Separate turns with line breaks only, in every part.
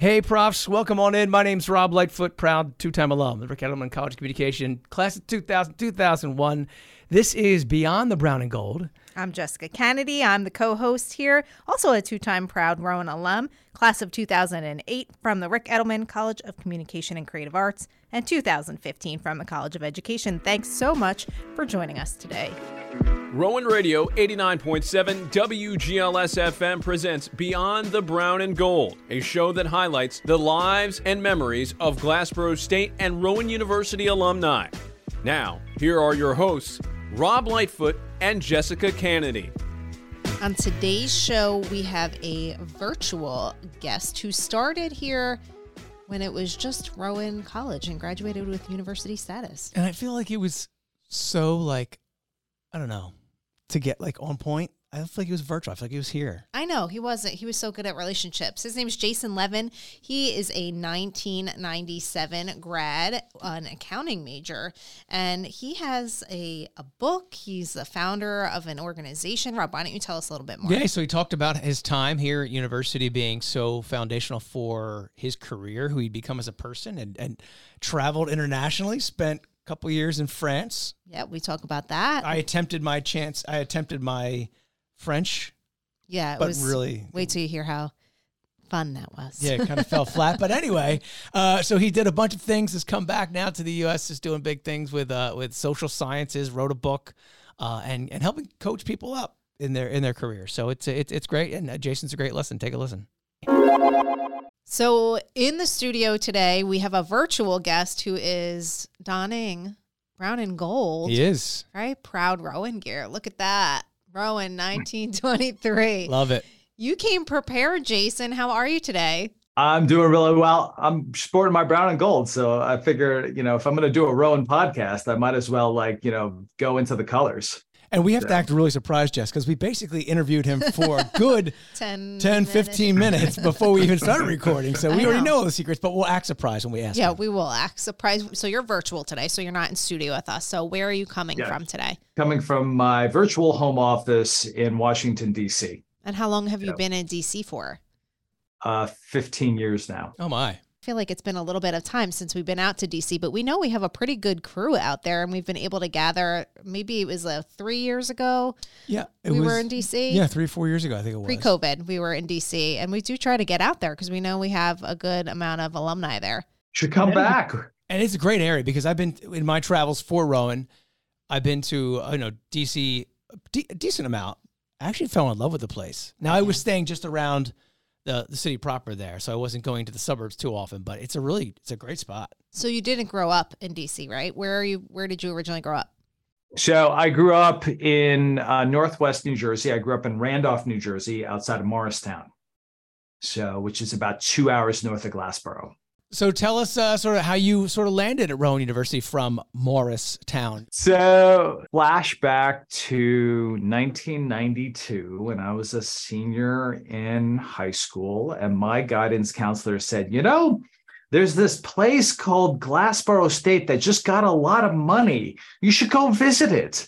Hey, profs, welcome on in. My name's Rob Lightfoot, proud two time alum, the Ric Edelman College of Communication, class of 2000, 2001. This is Beyond the Brown and Gold.
I'm Jessica Kennedy. I'm the co host here, also a two time proud Rowan alum, class of 2008 from the Ric Edelman College of Communication and Creative Arts, and 2015 from the College of Education. Thanks so much for joining us today.
Rowan Radio 89.7 WGLS FM presents Beyond the Brown and Gold, a show that highlights the lives and memories of Glassboro State and Rowan University alumni. Now, here are your hosts, Rob Lightfoot and Jessica Kennedy.
On today's show, we have a virtual guest who started here when it was just Rowan College and graduated with university status.
And I feel like it was so, like, I don't know, to get like on point. I feel like he was virtual. I feel like he was here.
I know he wasn't. He was so good at relationships. His name is Jason Levin. He is a 1997 grad, an accounting major, and he has a, a book. He's the founder of an organization. Rob, why don't you tell us a little bit more?
Yeah, so he talked about his time here at university being so foundational for his career, who he'd become as a person, and, and traveled internationally, spent a couple years in France.
Yeah, we talk about that.
I attempted my chance. I attempted my French.
Yeah, it
but
was
really.
Wait till you hear how fun that was.
Yeah, it kind of fell flat. But anyway, uh, so he did a bunch of things. Has come back now to the U.S. Is doing big things with uh, with social sciences. Wrote a book, uh, and and helping coach people up in their in their career. So it's it's it's great. And uh, Jason's a great lesson. Take a listen.
So, in the studio today, we have a virtual guest who is donning brown and gold.
He is.
Right? Proud Rowan gear. Look at that. Rowan 1923.
Love it.
You came prepared, Jason. How are you today?
I'm doing really well. I'm sporting my brown and gold. So I figure, you know, if I'm going to do a Rowan podcast, I might as well, like, you know, go into the colors.
And we have yeah. to act really surprised, Jess, because we basically interviewed him for a good 10, 10 15 minutes before we even started recording. So we already know the secrets, but we'll act surprised when we ask.
Yeah,
him.
we will act surprised. So you're virtual today, so you're not in studio with us. So where are you coming yeah. from today?
Coming from my virtual home office in Washington, D.C.
And how long have you been in D.C. for?
Uh, 15 years now.
Oh, my
feel like it's been a little bit of time since we've been out to DC, but we know we have a pretty good crew out there, and we've been able to gather. Maybe it was uh, three years ago.
Yeah,
we
was,
were in DC.
Yeah, three four years ago, I think it was.
Pre-COVID, we were in DC, and we do try to get out there because we know we have a good amount of alumni there.
Should come back.
And it's a great area because I've been in my travels for Rowan. I've been to uh, you know DC a decent amount. I actually fell in love with the place. Now I was staying just around the, the city proper there, so I wasn't going to the suburbs too often. But it's a really it's a great spot.
So you didn't grow up in DC, right? Where are you? Where did you originally grow up?
So I grew up in uh, Northwest New Jersey. I grew up in Randolph, New Jersey, outside of Morristown, so which is about two hours north of Glassboro.
So tell us uh, sort of how you sort of landed at Rowan University from Morristown.
So flashback to 1992 when I was a senior in high school, and my guidance counselor said, "You know." There's this place called Glassboro State that just got a lot of money. You should go visit it.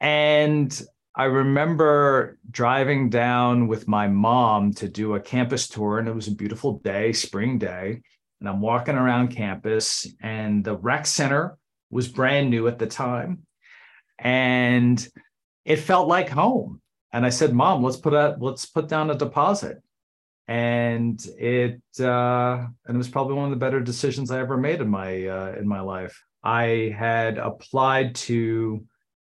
And I remember driving down with my mom to do a campus tour, and it was a beautiful day, spring day and I'm walking around campus, and the rec center was brand new at the time, and it felt like home. And I said, "Mom, let's put a let's put down a deposit." And it uh, and it was probably one of the better decisions I ever made in my uh, in my life. I had applied to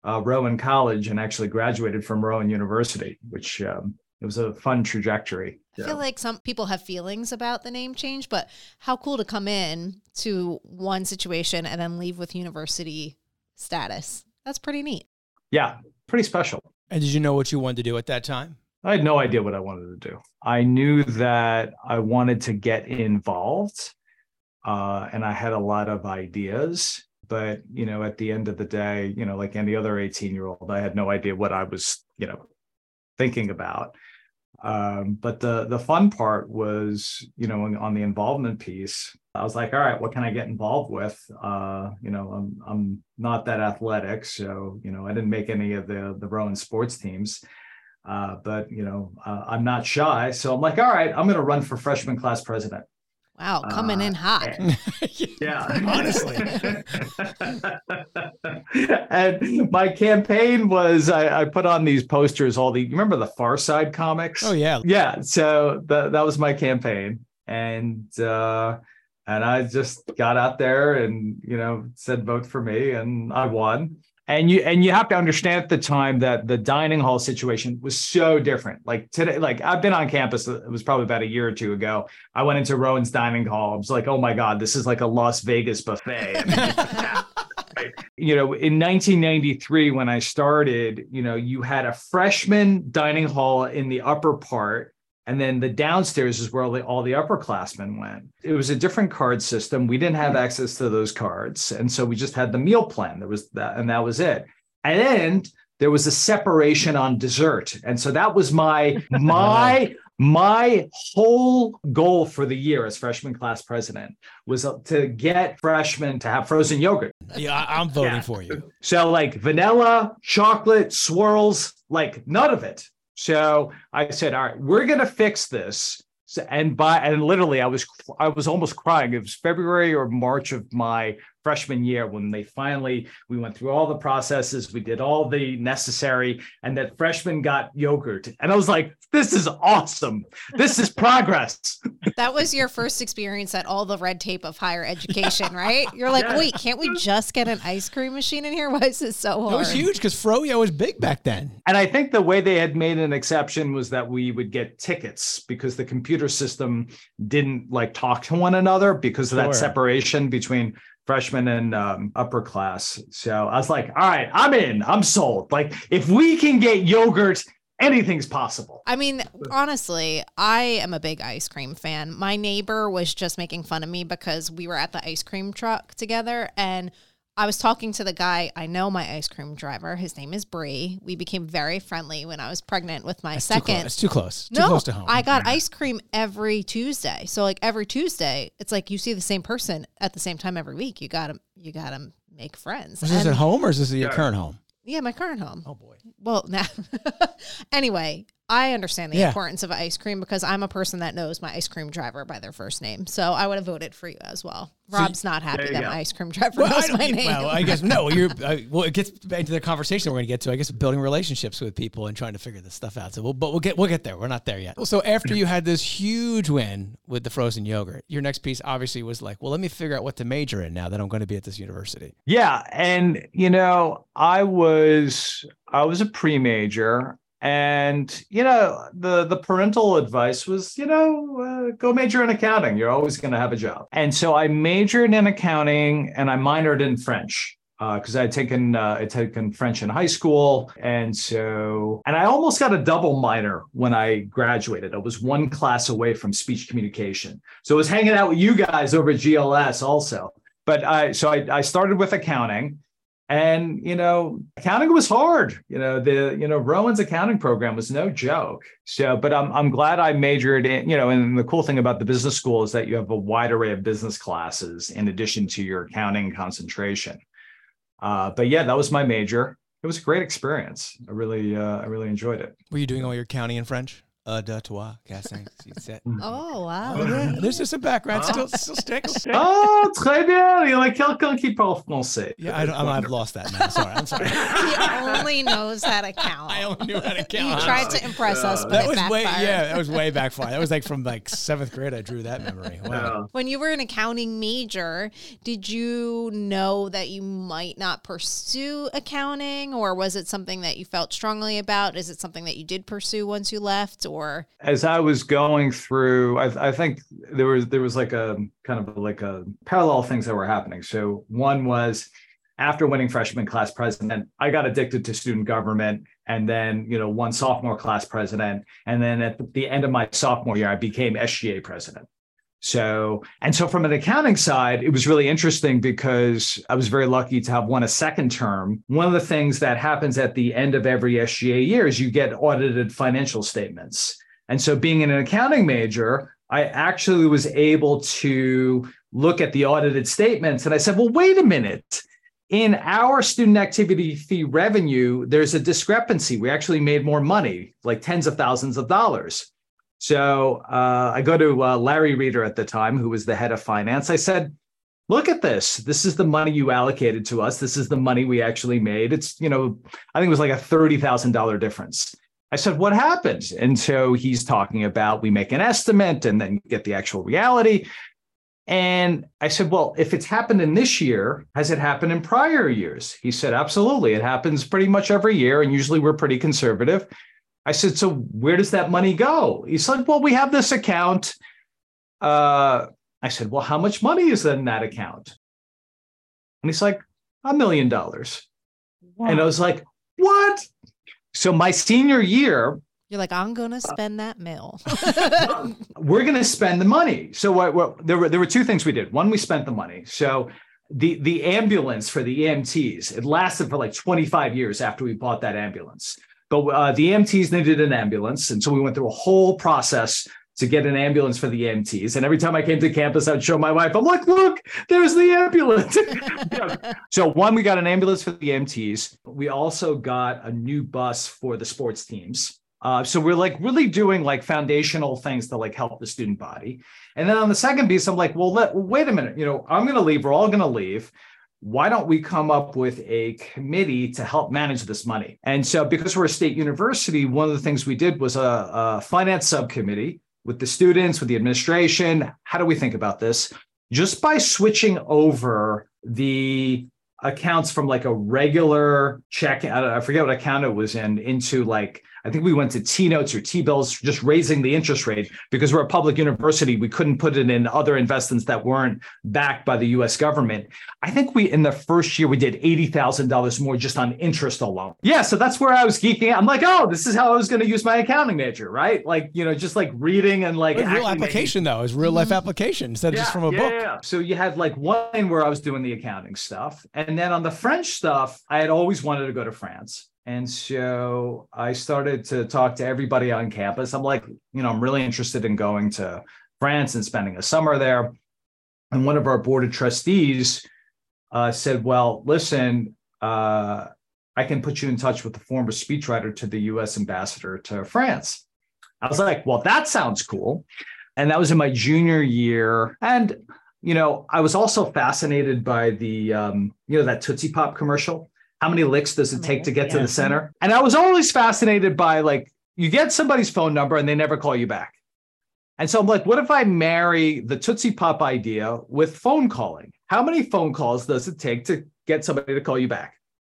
uh, Rowan College and actually graduated from Rowan University, which um, it was a fun trajectory.
I feel like some people have feelings about the name change, but how cool to come in to one situation and then leave with university status. That's pretty neat.
Yeah, pretty special.
And did you know what you wanted to do at that time?
I had no idea what I wanted to do. I knew that I wanted to get involved, uh, and I had a lot of ideas. But you know, at the end of the day, you know, like any other eighteen-year-old, I had no idea what I was, you know, thinking about. Um, but the the fun part was, you know, on the involvement piece, I was like, all right, what can I get involved with? Uh, you know, I'm I'm not that athletic, so you know, I didn't make any of the the Rowan sports teams. Uh, but you know, uh, I'm not shy, so I'm like, all right, I'm going to run for freshman class president.
Wow, coming in
Uh,
hot.
Yeah,
Honestly.
and my campaign was I, I put on these posters. All the you remember the Far Side comics?
Oh yeah.
yeah. So that that was my campaign, and uh, and I just got out there and you know said vote for me, and I won. And you and you have to understand at the time that the dining hall situation was so different. Like today, like I've been on campus. Uh, it was probably about a year or two ago. I went into Rowan's dining hall. I was like, oh my god, this is like a Las Vegas buffet. You know, in 1993, when I started, you know, you had a freshman dining hall in the upper part, and then the downstairs is where all the, all the upperclassmen went. It was a different card system. We didn't have mm. access to those cards, and so we just had the meal plan. There was that, and that was it. And then there was a separation on dessert, and so that was my my my whole goal for the year as freshman class president was to get freshmen to have frozen yogurt.
Yeah, I'm voting
Yeah.
for you.
So like vanilla, chocolate, swirls, like none of it. So I said, all right, we're gonna fix this. So, and by and literally, I was I was almost crying. It was February or March of my freshman year when they finally we went through all the processes, we did all the necessary, and that freshman got yogurt. And I was like, this is awesome. This is progress.
That was your first experience at all the red tape of higher education, right? You're like,
Yeah.
wait, can't we just get an ice cream machine in here? Why is this so hard?
It was huge because Froyo was big back then.
And I think the way they had made an exception was that we would get tickets because the computer system didn't like talk to one another because of
Sure.
that separation between freshman and um, upper class. So I was like, all right, I'm in, I'm sold. Like, if we can get yogurt, anything's possible.
I mean, honestly, I am a big ice cream fan. My neighbor was just making fun of me because we were at the ice cream truck together and I was talking to the guy. I know my ice cream driver. His name is Bree. We became very friendly when I was pregnant with my
It's too close.
second.
It's too close. Too
no,
close to home.
I got ice cream every Tuesday. So like every Tuesday, it's like you see the same person at the same time every week. You gotta you gotta make friends.
Was this
And-
at home or is this at your current home?
Yeah, my current home.
Oh boy.
Well, now, anyway, I understand the
Yeah.
importance of ice cream because I'm a person that knows my ice cream driver by their first name. So I would have voted for you as well. Rob's not happy that
go.
my ice cream driver
Well,
knows
don't-
my name.
well, I guess no. You're uh, well. It gets back to the conversation we're going to get to. I guess building relationships with people and trying to figure this stuff out. So, we'll, but we'll get we'll get there. We're not there yet. So after you had this huge win with the frozen yogurt, your next piece obviously was like, well, let me figure out what to major in now that I'm going to be at this university.
Yeah, and you know, I was I was a pre-major and you know, the the parental advice was, you know, uh, go major in accounting. You're always going to have a job. And so I majored in accounting and I minored in French. Because I had taken uh, I had taken French in high school, and so and I almost got a double minor when I graduated. I was one class away from speech communication, so I was hanging out with you guys over GLS also but I so I, I started with accounting and you know accounting was hard. You know the you know rowan's accounting program was no joke. So but i'm, I'm glad i majored in you know and the cool thing about the business school is that you have a wide array of business classes in addition to your accounting concentration. Uh, but yeah that was my major. It was a great experience. I really uh, i really enjoyed it.
Were you doing all your counting in French? Uh, de toi, casting,
oh wow.
Oh, yeah. There's just some background. Still, still sticks.
oh très bien il y a quelqu'un qui parle français
Yeah, I don't, I'm, I've lost that now. Sorry, I'm sorry.
he only knows how to count.
I only knew how to count.
he tried to impress us, but
that
it
was way
backfired.
yeah, that was way back far. That was like from like seventh grade. I drew that memory. Wow.
When you were an accounting major, did you know that you might not pursue accounting, or was it something that you felt strongly about? Is it something that you did pursue once you left, or
as I was going through, I, I think there was there was like a kind of like a parallel things that were happening. So one was after winning freshman class president, I got addicted to student government, and then you know one sophomore class president, and then at the end of my sophomore year, I became SGA president. So, and so from an accounting side, it was really interesting because I was very lucky to have won a second term. One of the things that happens at the end of every SGA year is you get audited financial statements. And so, being an accounting major, I actually was able to look at the audited statements and I said, well, wait a minute. in our student activity fee revenue, there's a discrepancy. We actually made more money, like tens of thousands of dollars. So uh, I go to uh, Larry Reeder at the time, who was the head of finance. I said, look at this. This is the money you allocated to us. This is the money we actually made. It's, you know, I think it was like a $30,000 difference. I said, what happened? And so he's talking about we make an estimate and then get the actual reality. And I said, well, if it's happened in this year, has it happened in prior years? He said, absolutely. It happens pretty much every year. And usually we're pretty conservative. I said, so where does that money go? He's like, well, we have this account. Uh, I said, well, how much money is in that account? And he's like, a million dollars. And I was like, what? So my senior year,
You're like, I'm gonna spend that mill.
we're going to spend the money. So what, what, there were there were two things we did. One, we spent the money. So the the ambulance for the EMTs it lasted for like 25 years after we bought that ambulance. But uh, the EMTs needed an ambulance, and so we went through a whole process to get an ambulance for the EMTs. And every time I came to campus, I'd show my wife, I'm like, look, there's the ambulance. So, one, we got an ambulance for the EMTs. We also got a new bus for the sports teams. Uh, so we're like really doing like foundational things to like help the student body. And then on the second piece, I'm like, well, let, wait a minute. You know, I'm going to leave. We're all going to leave why don't we come up with a committee to help manage this money? And so, because we're a state university, one of the things we did was a, a, finance subcommittee with the students, with the administration. How do we think about this? Just by switching over the accounts from like a regular check, I forget what account it was in, into like I think we went to T notes or T bills, just raising the interest rate because we're a public university. We couldn't put it in other investments that weren't backed by the US government. I think we, in the first year, we did $80,000 more just on interest alone. Yeah. So that's where I was geeking out. I'm like, oh, this is how I was going to use my accounting major, right? Like, you know, just like reading and like.
real application, though, is real life mm-hmm. application instead of just from a
yeah,
book.
Yeah. So you had like one where I was doing the accounting stuff. And then on the French stuff, I had always wanted to go to France. And so I started to talk to everybody on campus. I'm like, you know, I'm really interested in going to France and spending a summer there. And one of our board of trustees uh, said, well, listen, uh, I can put you in touch with the former speechwriter to the US ambassador to France. I was like, well, that sounds cool. And that was in my junior year. And, you know, I was also fascinated by the, um, you know, that Tootsie Pop commercial how many licks does it take to get to the center? And I was always fascinated by like, you get somebody's phone number and they never call you back. And so I'm like, what if I marry the Tootsie Pop idea with phone calling? How many phone calls does it take to get somebody to call you back?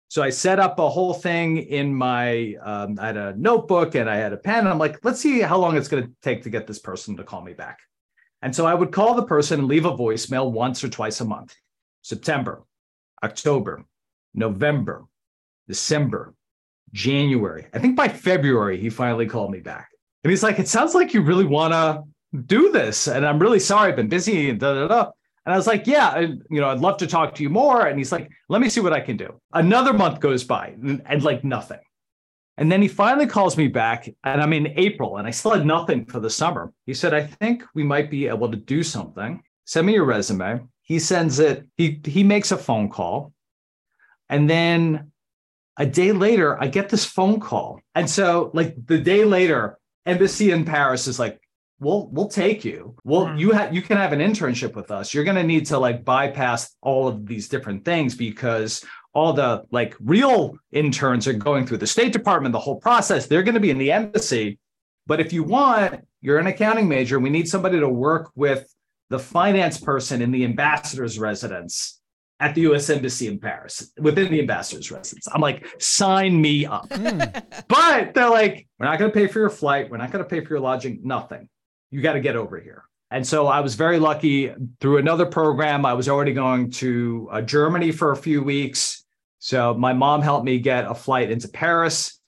So I set up a whole thing in my, um, I had a notebook and I had a pen. I'm like, let's see how long it's going to take to get this person to call me back. And so I would call the person and leave a voicemail once or twice a month September, October, November, December, January. I think by February, he finally called me back. And he's like, It sounds like you really want to do this. And I'm really sorry, I've been busy and da da da. And I was like, Yeah, and, you know, I'd love to talk to you more. And he's like, Let me see what I can do. Another month goes by and, and like nothing. And then he finally calls me back, and I'm in April, and I still had nothing for the summer. He said, I think we might be able to do something. Send me your resume. He sends it, he he makes a phone call. And then a day later, I get this phone call. And so, like the day later, embassy in Paris is like, we'll we'll take you. Well, mm-hmm. you have you can have an internship with us. You're gonna need to like bypass all of these different things because all the like real interns are going through the State Department, the whole process. They're gonna be in the embassy. But if you want, you're an accounting major. We need somebody to work with the finance person in the ambassador's residence at the US Embassy in Paris within the ambassador's residence. I'm like, sign me up. Mm. But they're like, we're not going to pay for your flight. We're not going to pay for your lodging, nothing. You got to get over here. And so I was very lucky through another program. I was already going to uh, Germany for a few weeks. So my mom helped me get a flight into Paris.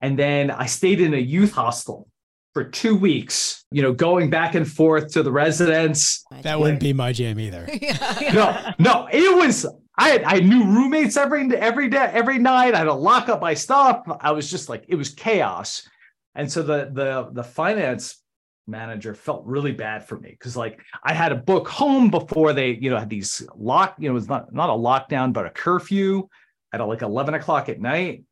And then I stayed in a youth hostel for two weeks, you know, going back and forth to the residence.
That wouldn't be my jam either.
no, no, it was. I had I knew roommates every every day, every night. I had to lock up my stuff. I was just like, it was chaos. And so the the the finance manager felt really bad for me because like I had to book home before they, you know, had these lock, you know, it was not not a lockdown, but a curfew at like 11 o'clock at night.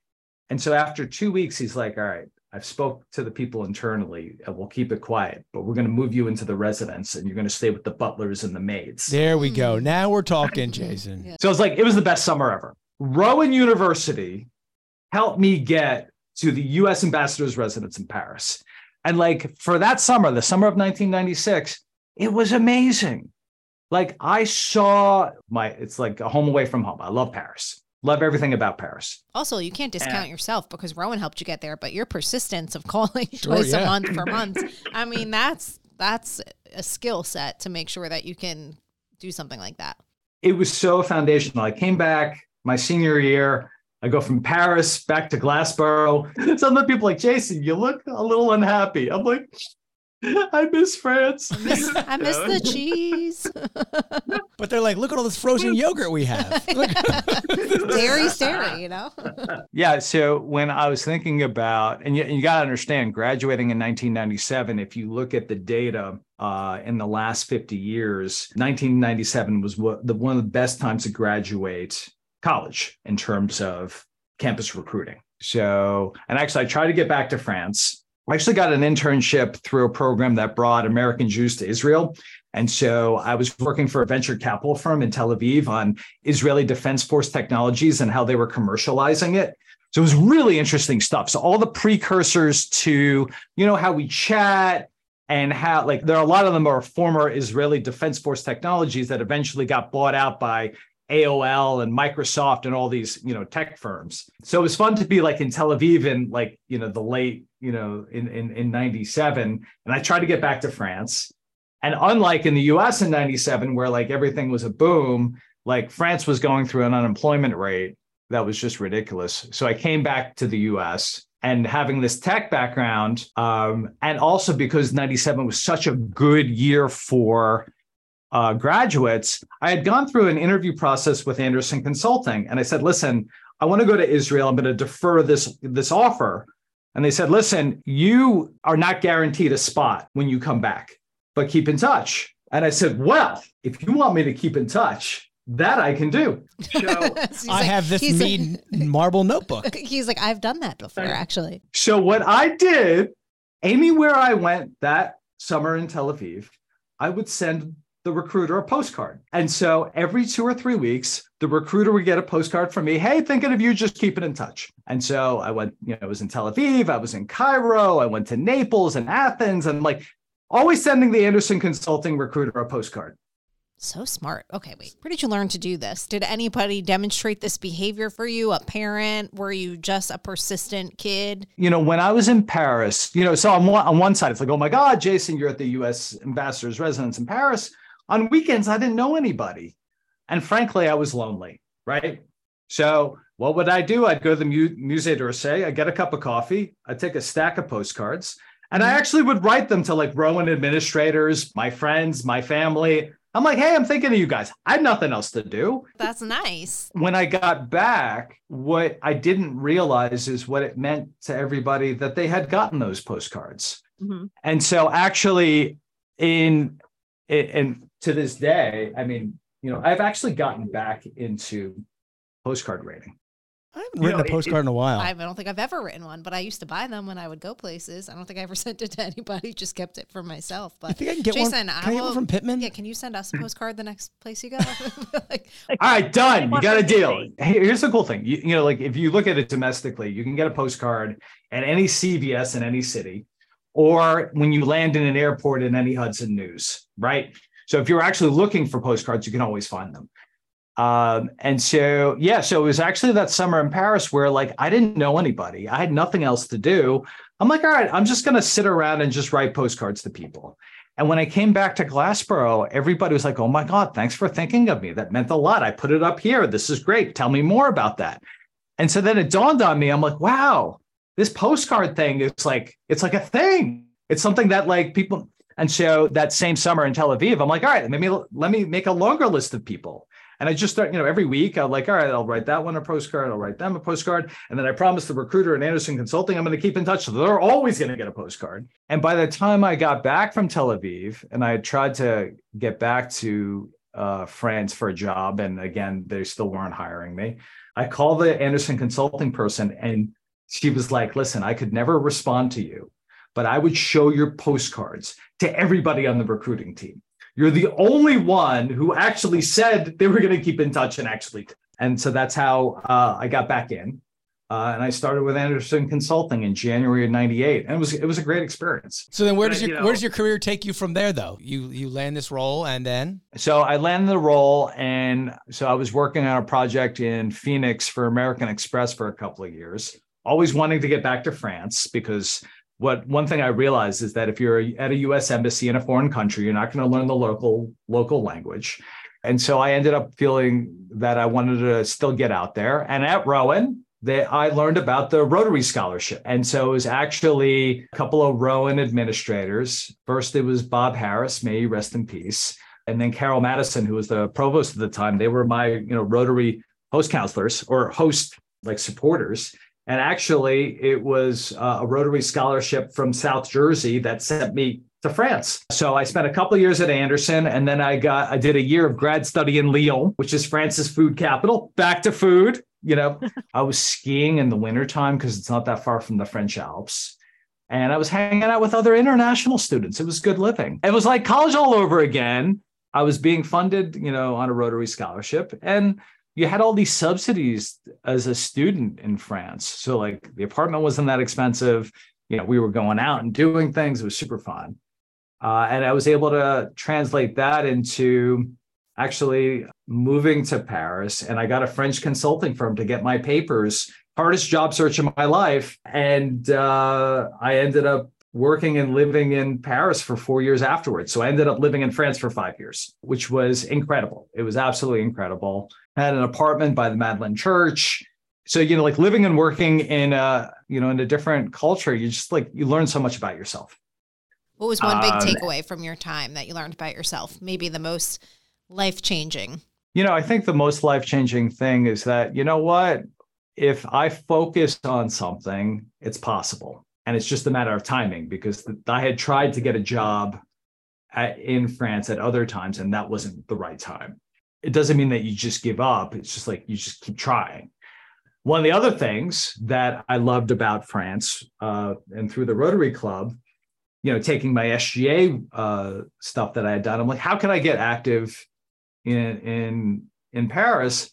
And so after two weeks, he's like, all right, I've spoke to the people internally and we'll keep it quiet, but we're going to move you into the residence and you're going to stay with the butlers and the maids.
There we go. Hmm. Now we're talking, Jason.
Yeah.
So it's like, it was the best summer ever. Rowan University helped me get to the US ambassador's residence in Paris. And like for that summer, the summer of 1996, it was amazing. Like I saw my, it's like a home away from home. I love Paris. Love everything about Paris.
Also, you can't discount
Yeah.
yourself because Rowan helped you get there, but your persistence of calling
Sure,
twice a month for months. I mean, that's that's a skill set to make sure that you can do something like that.
It was so foundational. I came back my senior year. I go from Paris back to Glassboro. Some of the people are like, Jason, you look a little unhappy. I'm like, I miss France.
I miss, I miss the cheese.
But they're like, look at all this frozen yogurt we have. Look.
Dairy, dairy, you know?
Yeah. So when I was thinking about, and you, you got to understand, graduating in 1997, if you look at the data uh, in the last 50 years, 1997 was what, the, one of the best times to graduate college in terms of campus recruiting. So, and actually, I tried to get back to France. I actually got an internship through a program that brought American Jews to Israel. And so I was working for a venture capital firm in Tel Aviv on Israeli Defense Force technologies and how they were commercializing it. So it was really interesting stuff. So all the precursors to, you know, how we chat and how like there are a lot of them are former Israeli Defense Force technologies that eventually got bought out by AOL and Microsoft and all these, you know, tech firms. So it was fun to be like in Tel Aviv in like, you know, the late, you know, in in, in 97. And I tried to get back to France. And unlike in the US in 97, where like everything was a boom, like France was going through an unemployment rate that was just ridiculous. So I came back to the US and having this tech background, um, and also because 97 was such a good year for uh, graduates, I had gone through an interview process with Andersen Consulting. And I said, listen, I want to go to Israel. I'm going to defer this, this offer. And they said, listen, you are not guaranteed a spot when you come back, but keep in touch. And I said, well, if you want me to keep in touch, that I can do. So,
He's
I
like-
have this
he's
mead marble notebook.
He's like, I've done that before, actually.
so what I did, anywhere I went that summer in Tel Aviv, I would send the recruiter a postcard. And so every two or three weeks, the recruiter would get a postcard from me. Hey, thinking of you, just keep it in touch. And so I went, you know, I was in Tel Aviv, I was in Cairo, I went to Naples and Athens, and like always sending the Andersen Consulting recruiter a postcard.
So smart. Okay, wait. Where did you learn to do this? Did anybody demonstrate this behavior for you? A parent? Were you just a persistent kid?
you know, when I was in Paris, you know, so on one, on one side, it's like, oh my God, Jason, you're at the US ambassador's residence in Paris. On weekends, I didn't know anybody. And frankly, I was lonely, right? So what would I do? I'd go to the Mu- Musée d'Orsay, I'd get a cup of coffee, I'd take a stack of postcards, and I actually would write them to like Rowan administrators, my friends, my family. I'm like, hey, I'm thinking of you guys. I had nothing else to do
That's nice.
when I got back, what I didn't realize is what it meant to everybody that they had gotten those postcards.
Mhm.
And so actually in and to this day, I mean, you know, I've actually gotten back into postcard writing.
I haven't
You
written
know,
a
it-
postcard in a while.
I don't think I've ever written one, but I used to buy them when I would go places. I don't think I ever sent it to anybody, just kept it for myself.
you
But
think I can get
Jason,
one? Can
I
I, get one from Pittman?
yeah, can you send us a postcard the next place you go? like,
All right, done. You got a deal. Hey, here's the cool thing. You, you know, like if you look at it domestically, you can get a postcard at any CVS in any city, or when you land in an airport in any Hudson News, right? So if you're actually looking for postcards, you can always find them. Um, and so, yeah, so it was actually that summer in Paris where like I didn't know anybody. I had nothing else to do. I'm like, all right, I'm just going to sit around and just write postcards to people. And when I came back to Glassboro, everybody was like, oh my God, thanks for thinking of me. That meant a lot. I put it up here. This is great. Tell me more about that. And so then it dawned on me, I'm like, wow, this postcard thing is like, it's like a thing. It's something that like people, and so that same summer in Tel Aviv, I'm like, all right, maybe let me make a longer list of people. And I just start, you know, every week I'm like, all right, I'll write that one a postcard, I'll write them a postcard. And then I promised the recruiter at Andersen Consulting, I'm going to keep in touch. So they're always going to get a postcard. And by the time I got back from Tel Aviv and I tried to get back to uh, France for a job, and again, they still weren't hiring me, I called the Andersen Consulting person and she was like, listen, I could never respond to you, but I would show your postcards to everybody on the recruiting team. You're the only one who actually said they were going to keep in touch and actually. And so that's how uh, I got back in. Uh, and I started with Andersen Consulting in January of '98, and it was it was a great experience.
So then, where does your you know, where does your career take you from there, though? You you land this role, and then
so I landed the role, and so I was working on a project in Phoenix for American Express for a couple of years. Always wanting to get back to France because what one thing I realized is that if you're at a U.S. embassy in a foreign country, you're not going to learn the local local language. And so I ended up feeling that I wanted to still get out there. And at Rowan, they, I learned about the Rotary Scholarship. And so it was actually a couple of Rowan administrators. First, it was Bob Harris, may he rest in peace. And then Carol Madison, who was the provost at the time. They were my, you know, Rotary host counselors or host like supporters. And actually, it was uh, a Rotary scholarship from South Jersey that sent me to France. So I spent a couple years at Andersen and then I got I did a year of grad study in Lyon, which is France's food capital. Back to food, you know. I was skiing in the wintertime because it's not that far from the French Alps. And I was hanging out with other international students. It was good living. It was like college all over again. I was being funded, you know, on a Rotary scholarship. And you had all these subsidies as a student in France. So like the apartment wasn't that expensive. You know, we were going out and doing things. It was super fun. Uh, and I was able to translate that into actually moving to Paris. And I got a French consulting firm to get my papers, hardest job search of my life. And uh, I ended up working and living in Paris for four years afterwards. So I ended up living in France for five years, which was incredible. It was absolutely incredible. I had an apartment by the Madeleine Church. So, you know, like living and working in a, you know, in a different culture, you just like, you learn so much about yourself.
What was one big um, takeaway from your time that you learned about yourself? Maybe the most life changing?
You know, I think the most life changing thing is that, you know what? If I focus on something, it's possible and it's just a matter of timing because I had tried to get a job at, in France at other times and that wasn't the right time. It doesn't mean that you just give up. It's just like you just keep trying. One of the other things that I loved about France uh, and through the Rotary Club, you know, taking my SGA uh, stuff that I had done, I'm like, how can I get active in in in Paris?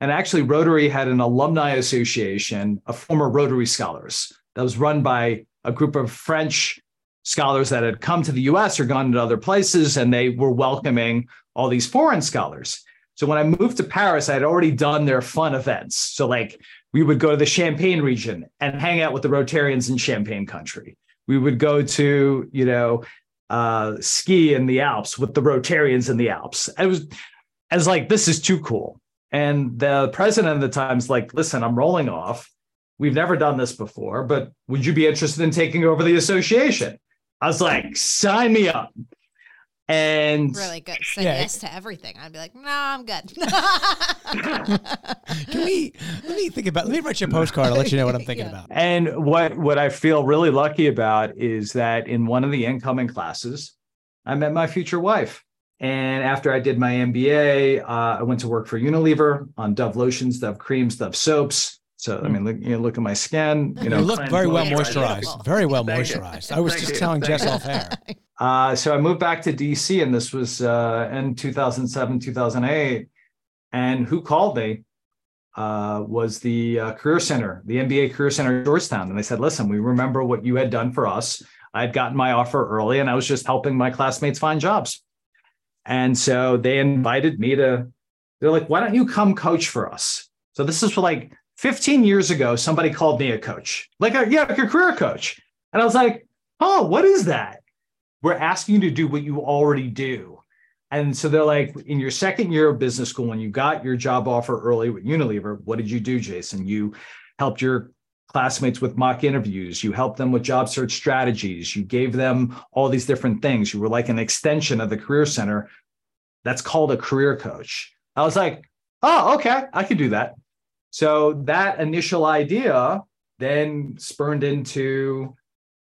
And actually, Rotary had an alumni association of former Rotary scholars that was run by a group of French scholars that had come to the US or gone to other places, and they were welcoming all these foreign scholars. So when I moved to Paris, I had already done their fun events. So, like, we would go to the Champagne region and hang out with the Rotarians in Champagne country. We would go to, you know, uh, ski in the Alps with the Rotarians in the Alps. I was, I was like, this is too cool. And the president of the time's like, listen, I'm rolling off. We've never done this before, but would you be interested in taking over the association? I was like, sign me up. And
really good. Say yeah. yes to everything. I'd be like, no, I'm good.
Can we let me think about let me write you a postcard. I'll let you know what I'm thinking yeah. about.
And what what I feel really lucky about is that in one of the incoming classes, I met my future wife. And after I did my MBA, uh, I went to work for Unilever on Dove lotions, Dove creams, Dove soaps. So I mean, look, you know, look at my skin. You know,
you look very well moisturized. Very well moisturized. I was just telling Jess off air.
Uh, so I moved back to DC, and this was uh, in 2007, 2008. And who called me uh, was the uh, Career Center, the MBA Career Center at Georgetown. And they said, listen, we remember what you had done for us. I had gotten my offer early, and I was just helping my classmates find jobs. And so they invited me to, they're like, why don't you come coach for us? So this is for like 15 years ago, somebody called me a coach, like, a, yeah, like a career coach. And I was like, oh, what is that? We're asking you to do what you already do. And so they're like, in your second year of business school, when you got your job offer early with Unilever, what did you do, Jason? You helped your classmates with mock interviews. You helped them with job search strategies. You gave them all these different things. You were like an extension of the Career Center. That's called a career coach. I was like, oh, okay, I could do that. So that initial idea then spurned into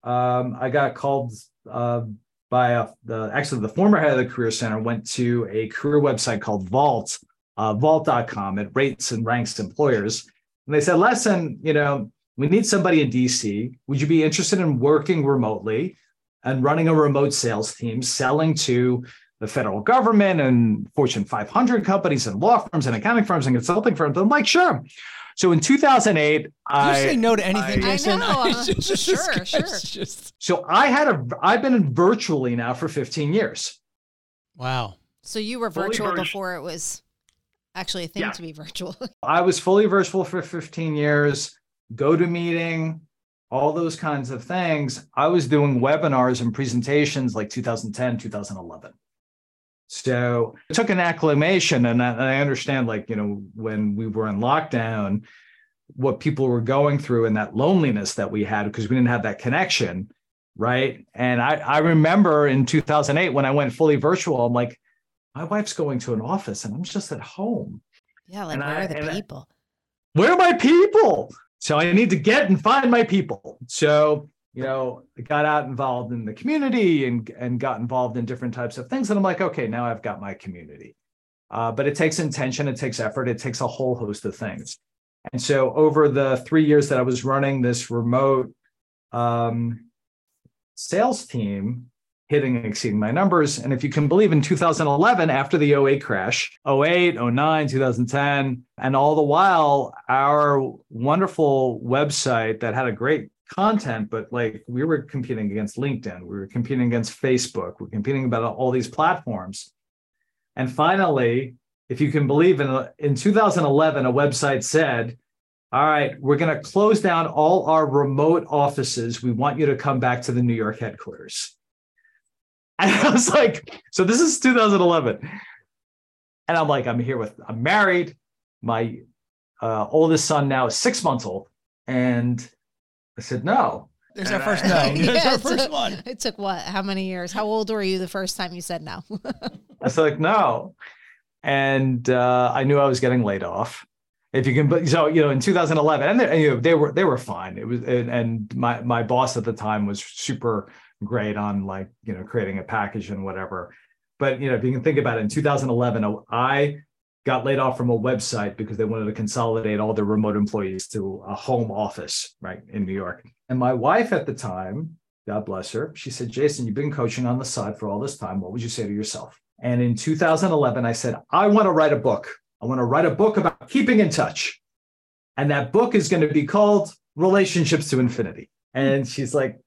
um, I got called uh, by a, the actually the former head of the career center went to a career website called Vault, uh, Vault.com. It rates and ranks employers, and they said, "Listen, you know, we need somebody in DC. Would you be interested in working remotely and running a remote sales team, selling to the federal government and Fortune 500 companies and law firms and accounting firms and consulting firms?" I'm like, "Sure." So in 2008, I
say no to anything,
I
Jason.
know.
It's just-
Sure,
it's
sure.
just-
so I had a I've been in virtually now for 15 years.
wow.
So you were
Fully
virtual
virtu-
before it was actually a thing
Yeah.
to be virtual.
I was fully virtual for 15 years, GoToMeeting, all those kinds of things. I was doing webinars and presentations like 2010, 2011. So it took an acclimation, and I, I understand, like, you know, when we were in lockdown, what people were going through and that loneliness that we had because we didn't have that connection. Right. And I, I remember in 2008 when I went fully virtual, I'm like, my wife's going to an office and I'm just at home
yeah, like
And
where
I-
are the
and I-
people?
where are my people? So I need to get and find my people. So, you know, got out involved in the community and, and got involved in different types of things. And I'm like, okay, now I've got my community. Uh, but it takes intention, it takes effort, it takes a whole host of things. And so over the three years that I was running this remote um, sales team, hitting and exceeding my numbers. And if you can believe in 2011, after the 08 crash, 08, 09, 2010, and all the while, our wonderful website that had a great content, but like we were competing against LinkedIn, we were competing against Facebook, we're competing about all these platforms. And finally, if you can believe in, in 2011, a website said, all right, we're going to close down all our remote offices. We want you to come back to the New York headquarters. And I was like, so this is 2011. And I'm like, I'm here with, I'm married. My uh, oldest son now is six months old. And I said, no.
There's our first
I-
no. There's our
it
first
took-
one.
It took what? How many years? How old were you the first time you said no?
I was like, no. And uh, I knew I was getting laid off. If you can, but so you know, in 2011, and, they, and, you know, they were they were fine. It was, and, and my my boss at the time was super great on like you know creating a package and whatever. But you know, if you can think about it, in 2011, I got laid off from a website because they wanted to consolidate all their remote employees to a home office right in New York. And my wife at the time, God bless her, she said, Jason, you've been coaching on the side for all this time. What would you say to yourself? And in 2011, I said, I want to write a book. I want to write a book about keeping in touch. And that book is going to be called Relationships to Infinity. And she's like,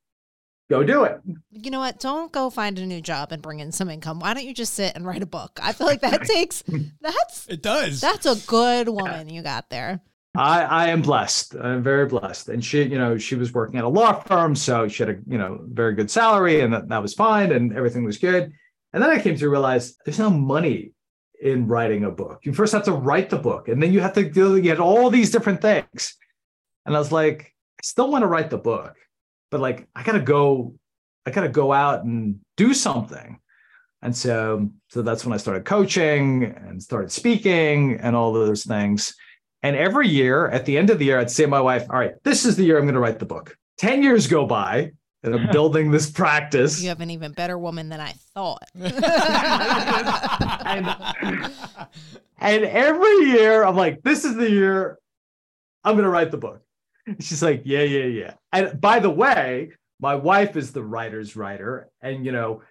go do it.
you know what? Don't go find a new job and bring in some income. Why don't you just sit and write a book? I feel like that takes that's
It does.
that's a good woman you got there.
I, I am blessed. I'm very blessed. And she, you know, she was working at a law firm. So she had a, you know, very good salary and that, that was fine and everything was good. And then I came to realize there's no money in writing a book. You first have to write the book and then you have to do get all these different things. And I was like, I still want to write the book, but like I gotta go, I gotta go out and do something. And so, so that's when I started coaching and started speaking and all those things. And every year at the end of the year, I'd say to my wife, all right, this is the year I'm going to write the book. 10 years go by and I'm building this practice.
You have an even better woman than I thought.
and, and every year I'm like, this is the year I'm going to write the book. She's like, yeah, yeah, yeah. And by the way, my wife is the writer's writer. And, you know,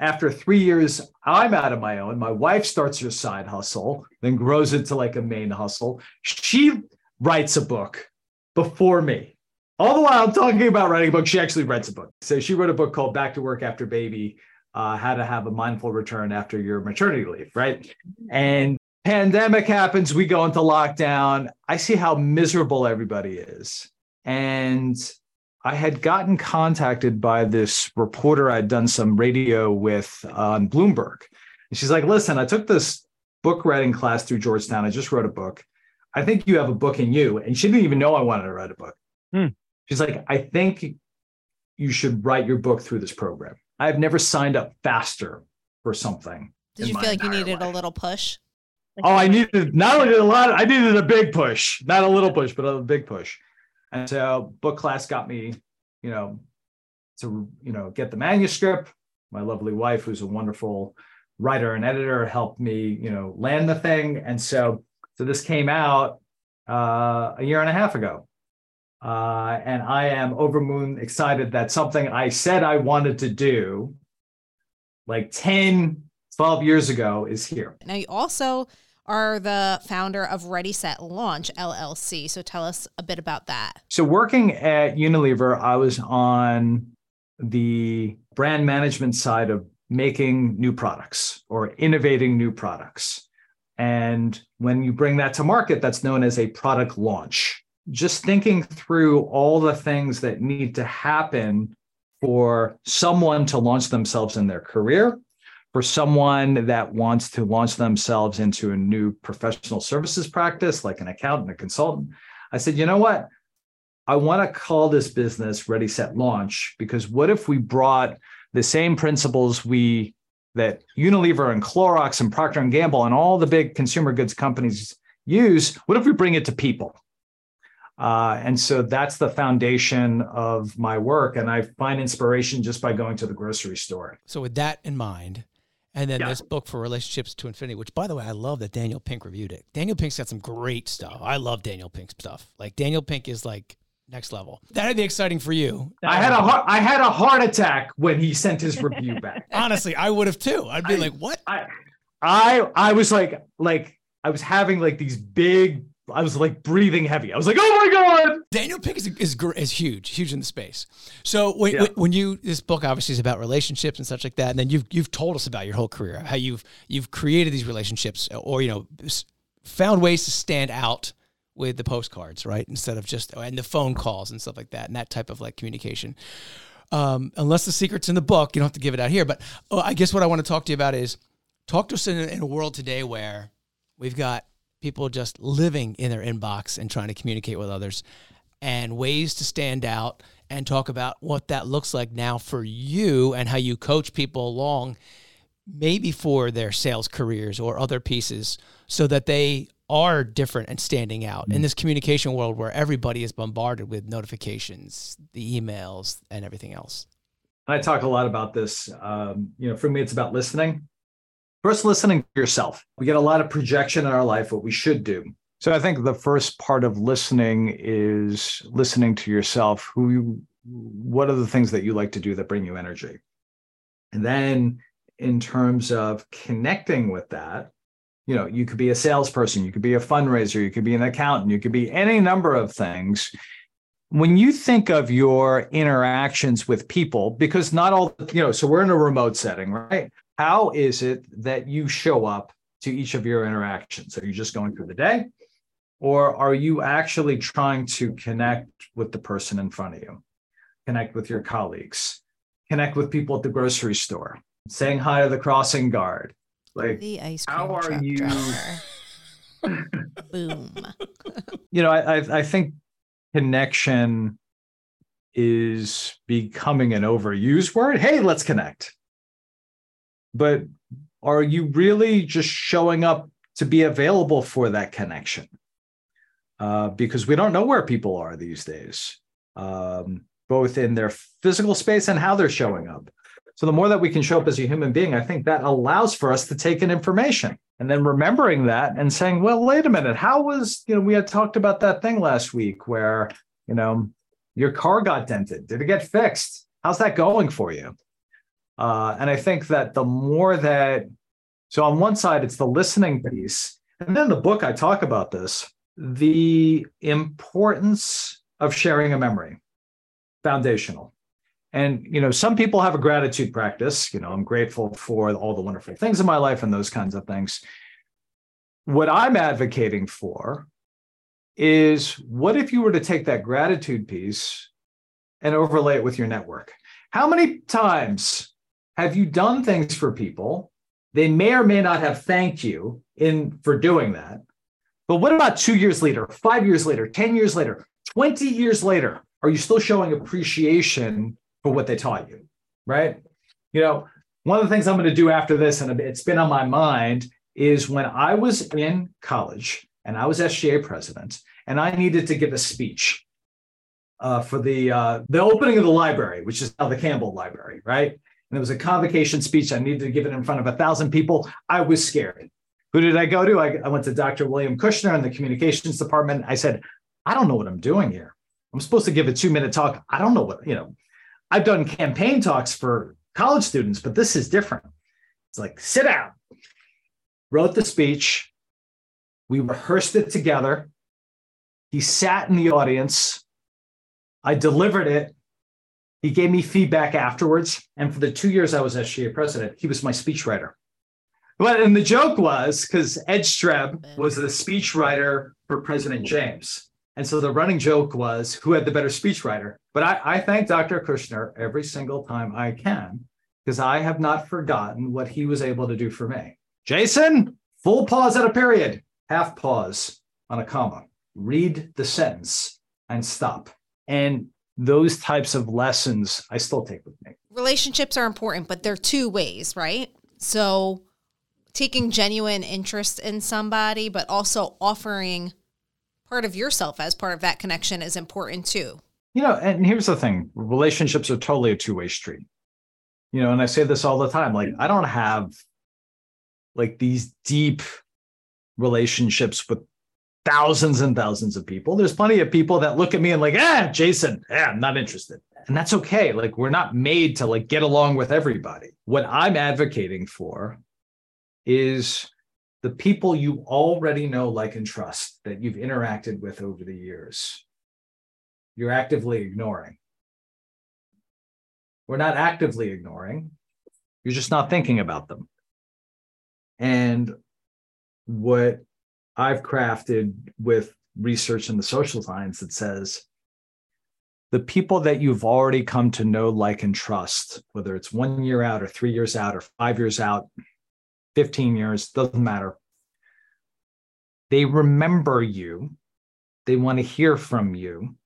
after three years, I'm out of my own. My wife starts her side hustle, then grows into like a main hustle. She writes a book before me. All the while I'm talking about writing a book, she actually writes a book. So she wrote a book called Back to Work After Baby uh, How to Have a Mindful Return After Your Maternity Leave, right? And pandemic happens, we go into lockdown. I see how miserable everybody is. And I had gotten contacted by this reporter I'd done some radio with on Bloomberg. And she's like, listen, I took this book writing class through Georgetown. I just wrote a book. I think you have a book in you. And she didn't even know I wanted to write a book.
Hmm.
She's like, I think you should write your book through this program. I've never signed up faster for something.
Did you feel like you
entire
needed a little push?
Oh, I needed not only a lot, I needed a big push, not a little push, but a big push. And so book class got me, you know, to you know get the manuscript. My lovely wife, who's a wonderful writer and editor, helped me, you know, land the thing. And so, so this came out uh, a year and a half ago. Uh, and I am over moon excited that something I said I wanted to do like 10, 12 years ago is here.
Now, you also are the founder of Ready Set Launch LLC. So tell us a bit about that.
So, working at Unilever, I was on the brand management side of making new products or innovating new products. And when you bring that to market, that's known as a product launch. Just thinking through all the things that need to happen for someone to launch themselves in their career, for someone that wants to launch themselves into a new professional services practice, like an accountant, a consultant. I said, you know what? I want to call this business Ready Set Launch because what if we brought the same principles we that Unilever and Clorox and Procter and Gamble and all the big consumer goods companies use? What if we bring it to people? Uh, and so that's the foundation of my work. And I find inspiration just by going to the grocery store.
So, with that in mind, and then yeah. this book for relationships to infinity, which by the way, I love that Daniel Pink reviewed it. Daniel Pink's got some great stuff. I love Daniel Pink's stuff. Like Daniel Pink is like next level. That'd be exciting for you.
I had a heart, I had a heart attack when he sent his review back.
Honestly, I would have too. I'd be
I,
like, "What?"
I, I I was like like I was having like these big I was like breathing heavy. I was like, "Oh my god!"
Daniel Pink is is, is huge, huge in the space. So when, yeah. when you this book obviously is about relationships and such like that, and then you've you've told us about your whole career, how you've you've created these relationships, or you know, found ways to stand out with the postcards, right? Instead of just and the phone calls and stuff like that, and that type of like communication. Um, unless the secret's in the book, you don't have to give it out here. But oh, I guess what I want to talk to you about is talk to us in in a world today where we've got people just living in their inbox and trying to communicate with others, and ways to stand out and talk about what that looks like now for you and how you coach people along maybe for their sales careers or other pieces so that they are different and standing out mm-hmm. in this communication world where everybody is bombarded with notifications, the emails, and everything else.
I talk a lot about this. Um, you know, for me, it's about listening. First, listening to yourself. We get a lot of projection in our life, what we should do. So I think the first part of listening is listening to yourself. Who you, what are the things that you like to do that bring you energy? And then in terms of connecting with that, you know you could be a salesperson you could be a fundraiser you could be an accountant you could be any number of things when you think of your interactions with people because not all you know so we're in a remote setting right how is it that you show up to each of your interactions are you just going through the day or are you actually trying to connect with the person in front of you connect with your colleagues connect with people at the grocery store saying hi to the crossing guard like,
the ice cream how are you? Boom.
you know, I, I think connection is becoming an overused word. Hey, let's connect. But are you really just showing up to be available for that connection? Uh, because we don't know where people are these days, um, both in their physical space and how they're showing up. So the more that we can show up as a human being, I think that allows for us to take in information and then remembering that and saying, well, wait a minute, how was, you know, we had talked about that thing last week where, you know, your car got dented. Did it get fixed? How's that going for you? Uh, and I think that the more that, so on one side, it's the listening piece. And then the book, I talk about this the importance of sharing a memory, foundational. And you know, some people have a gratitude practice. You know, I'm grateful for all the wonderful things in my life and those kinds of things. What I'm advocating for is what if you were to take that gratitude piece and overlay it with your network? How many times have you done things for people? They may or may not have thanked you in for doing that. But what about two years later, five years later, 10 years later, 20 years later? Are you still showing appreciation for what they taught you, right? You know, one of the things I'm going to do after this, and it's been on my mind, is when I was in college and I was SGA president and I needed to give a speech uh, for the uh, the opening of the library, which is now the Campbell Library, right? And it was a convocation speech. I needed to give it in front of a thousand people. I was scared. Who did I go to? I, I went to Dr. William Kushner in the communications department. I said, I don't know what I'm doing here. I'm supposed to give a two minute talk. I don't know what, you know, I've done campaign talks for college students, but this is different. It's like, sit down. Wrote the speech. We rehearsed it together. He sat in the audience. I delivered it. He gave me feedback afterwards. And for the two years I was SGA president, he was my speechwriter. But and the joke was because Ed Streb was the speechwriter for President James. And so the running joke was who had the better speechwriter. But I, I thank Dr. Kushner every single time I can because I have not forgotten what he was able to do for me. Jason, full pause at a period, half pause on a comma, read the sentence and stop. And those types of lessons I still take with me.
Relationships are important, but they're two ways, right? So taking genuine interest in somebody, but also offering part of yourself as part of that connection is important too.
You know, and here's the thing relationships are totally a two way street. You know, and I say this all the time like, I don't have like these deep relationships with thousands and thousands of people. There's plenty of people that look at me and like, ah, Jason, yeah, I'm not interested. And that's okay. Like we're not made to like get along with everybody. What I'm advocating for is the people you already know, like, and trust that you've interacted with over the years. You're actively ignoring. We're not actively ignoring, you're just not thinking about them. And what I've crafted with research in the social science that says the people that you've already come to know, like, and trust, whether it's one year out or three years out or five years out, 15 years, doesn't matter. They remember you, they want to hear from you,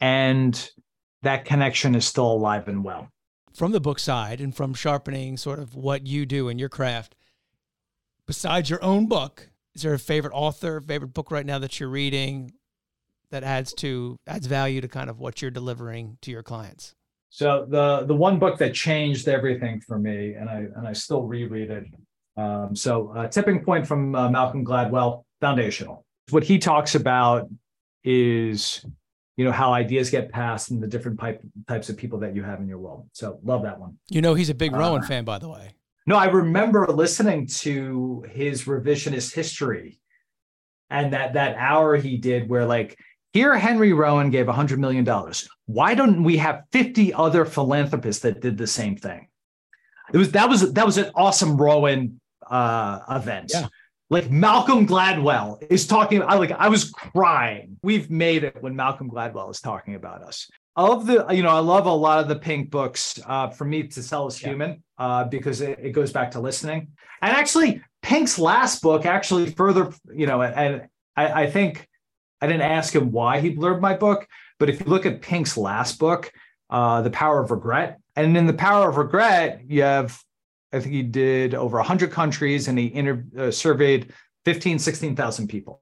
and that connection is still alive and well.
From the book side and from sharpening sort of what you do in your craft, besides your own book, is there a favorite author, favorite book right now that you're reading that adds to adds value to kind of what you're delivering to your clients?
So the the one book that changed everything for me, and I and I still reread it. Um, so uh, tipping point from uh, Malcolm Gladwell, foundational. What he talks about is you know how ideas get passed and the different pipe, types of people that you have in your world. So love that one.
You know he's a big Rowan uh, fan, by the way.
No, I remember listening to his revisionist history, and that that hour he did where like here, Henry Rowan gave $100 million. Why don't we have 50 other philanthropists that did the same thing? It was that was that was an awesome Rowan uh, event. Yeah. Like Malcolm Gladwell is talking. I like I was crying. We've made it when Malcolm Gladwell is talking about us. Of the, you know, I love a lot of the Pink books. Uh, for me to sell is human uh, because it, it goes back to listening. And actually, Pink's last book actually further, you know, and I, I think I didn't ask him why he blurred my book, but if you look at Pink's last book, uh, The Power of Regret, and in The Power of Regret, you have, I think he did over 100 countries and he inter- uh, surveyed 15, 16,000 people.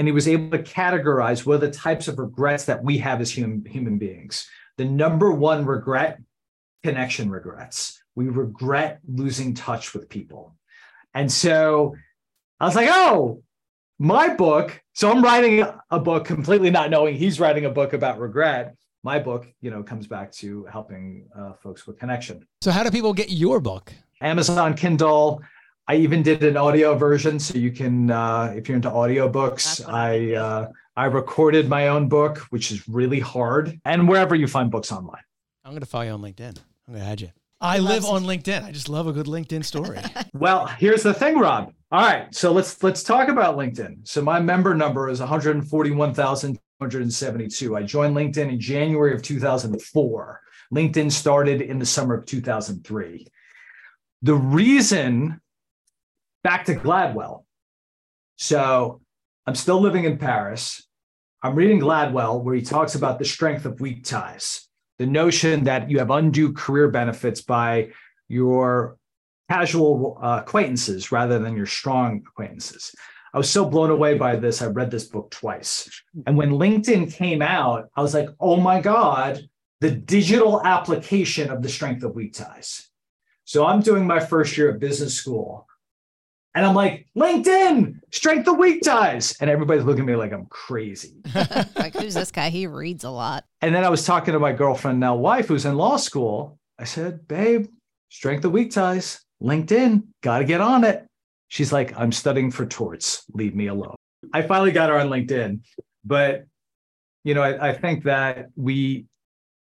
And he was able to categorize what are the types of regrets that we have as human, human beings. The number one regret, connection regrets. We regret losing touch with people. And so I was like, oh, my book so i'm writing a book completely not knowing he's writing a book about regret my book you know comes back to helping uh, folks with connection
so how do people get your book
amazon kindle i even did an audio version so you can uh, if you're into audiobooks i uh, i recorded my own book which is really hard and wherever you find books online
i'm going to follow you on linkedin i'm going to add you I live on LinkedIn. I just love a good LinkedIn story.
well, here's the thing, Rob. All right, so let's let's talk about LinkedIn. So my member number is 141,272. I joined LinkedIn in January of 2004. LinkedIn started in the summer of 2003. The reason back to Gladwell. So I'm still living in Paris. I'm reading Gladwell where he talks about the strength of weak ties the notion that you have undue career benefits by your casual uh, acquaintances rather than your strong acquaintances. I was so blown away by this. I read this book twice. And when LinkedIn came out, I was like, oh my God, the digital application of the strength of weak ties. So I'm doing my first year at business school. And I'm like, LinkedIn, strength of weak ties. And everybody's looking at me like I'm crazy.
like, who's this guy? He reads a lot.
And then I was talking to my girlfriend, now wife, who's in law school. I said, babe, strength of weak ties, LinkedIn, got to get on it. She's like, I'm studying for torts. Leave me alone. I finally got her on LinkedIn. But, you know, I, I think that we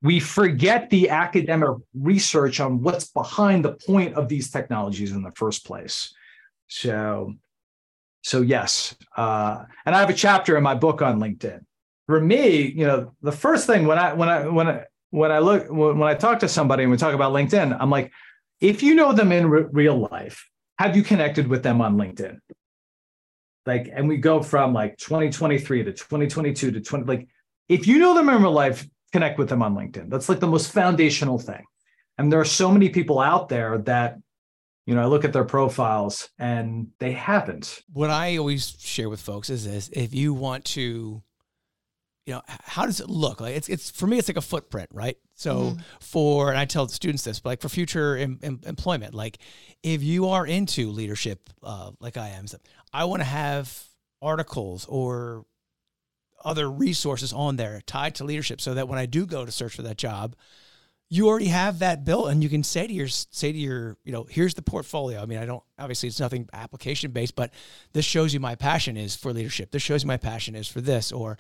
we forget the academic research on what's behind the point of these technologies in the first place. So, so yes, uh, and I have a chapter in my book on LinkedIn. For me, you know, the first thing when I when I when I when I look when, I talk to somebody and we talk about LinkedIn, I'm like, if you know them in re- real life, have you connected with them on LinkedIn? Like, and we go from like 2023 to 2022 to 20. Like, if you know them in real life, connect with them on LinkedIn. That's like the most foundational thing. And there are so many people out there that you know, I look at their profiles and they haven't.
What I always share with folks is this: if you want to, you know, how does it look? Like it's it's for me, it's like a footprint, right? So mm-hmm. for and I tell students this, but like for future em, em, employment, like if you are into leadership, uh, like I am, I want to have articles or other resources on there tied to leadership, so that when I do go to search for that job you already have that built and you can say to your say to your you know here's the portfolio. I mean i don't obviously it's nothing application based but this shows you my passion is for leadership. This shows you my passion is for this or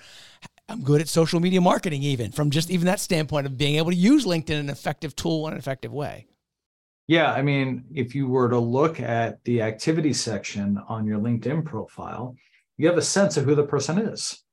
i'm good at social media marketing even from just even that standpoint of being able to use linkedin an effective tool in an effective way.
Yeah i mean if you were to look at the activity section on your linkedin profile you have a sense of who the person is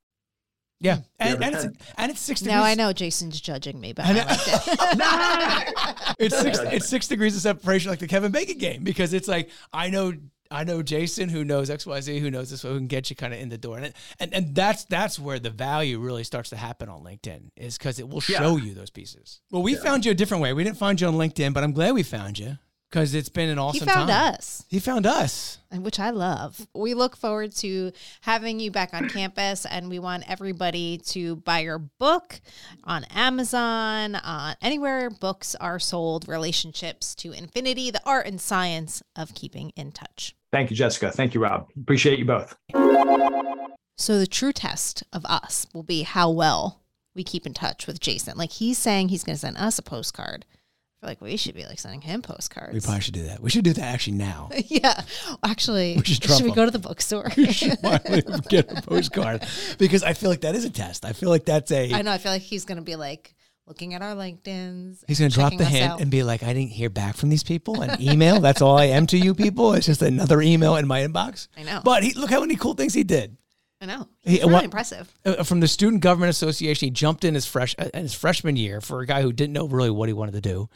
yeah, and, and it's and it's six degrees.
Now I know Jason's judging me, but I,
I it's six it's six degrees of separation, like the Kevin Bacon game, because it's like I know I know Jason who knows X Y Z who knows this, who can get you kind of in the door, and and and that's that's where the value really starts to happen on LinkedIn is because it will show yeah. you those pieces. Well, we yeah. found you a different way. We didn't find you on LinkedIn, but I'm glad we found you because it's been an awesome time.
he found
time.
us.
He found us.
Which i love. We look forward to having you back on campus and we want everybody to buy your book on amazon uh, anywhere books are sold relationships to infinity the art and science of keeping in touch.
Thank you jessica. Thank you rob. Appreciate you both.
So the true test of us will be how well we keep in touch with jason. Like he's saying he's going to send us a postcard feel like we should be like sending him postcards.
We probably should do that. We should do that actually now.
yeah, actually, we should, should we go to the bookstore?
we should get a postcard because I feel like that is a test. I feel like that's a.
I know. I feel like he's going to be like looking at our LinkedIn's.
He's going to drop the hint out. and be like, "I didn't hear back from these people." An email. that's all I am to you people. It's just another email in my inbox.
I know.
But he, look how many cool things he did.
I know. He's he, really impressive.
Uh, from the Student Government Association, he jumped in his fresh uh, in his freshman year for a guy who didn't know really what he wanted to do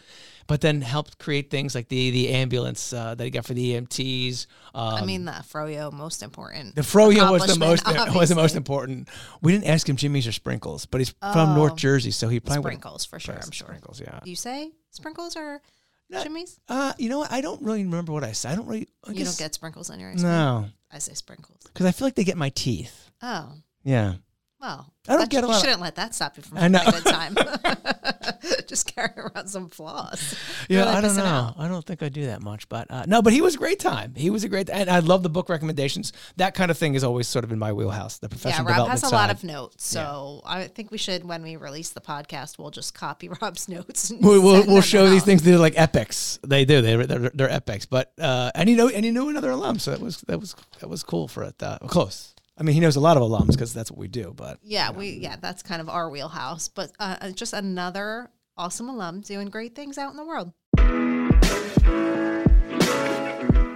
but then helped create things like the the ambulance uh, that he got for the EMTs.
Um, I mean, the froyo most important.
The froyo was the most obviously. was the most important. We didn't ask him jimmies or sprinkles, but he's oh, from North Jersey, so he probably
sprinkles for sure. I'm sure
sprinkles. Yeah.
You say sprinkles or no, jimmies?
Uh, you know what? I don't really remember what I said. I don't really. I
you
guess,
don't get sprinkles on your ice
cream. No,
I say sprinkles
because I feel like they get my teeth.
Oh.
Yeah.
Well, I don't get a lot. You shouldn't let that stop you from having a good time. Just carry around some floss.
Yeah, really I don't know. Out. I don't think I do that much, but uh, no. But he was a great time. He was a great, and I love the book recommendations. That kind of thing is always sort of in my wheelhouse. The professional
yeah,
Rob
has a
side.
lot of notes, so yeah. I think we should, when we release the podcast, we'll just copy Rob's notes.
we'll we'll, we'll show out. these things. They're like epics. They do. They they're, they're epics. But uh, and you know, and you knew another alum, so that was that was that was cool for it. Uh, close. I mean, he knows a lot of alums because that's what we do. But
yeah, you know. we yeah, that's kind of our wheelhouse. But uh, uh, just another awesome alum doing great things out in the world.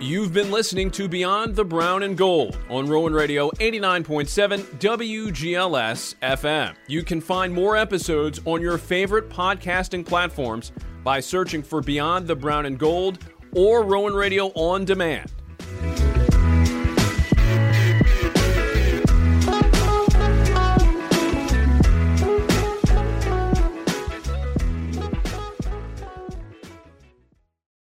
You've been listening to Beyond the Brown and Gold on Rowan Radio 89.7 WGLS FM. You can find more episodes on your favorite podcasting platforms by searching for Beyond the Brown and Gold or Rowan Radio on demand.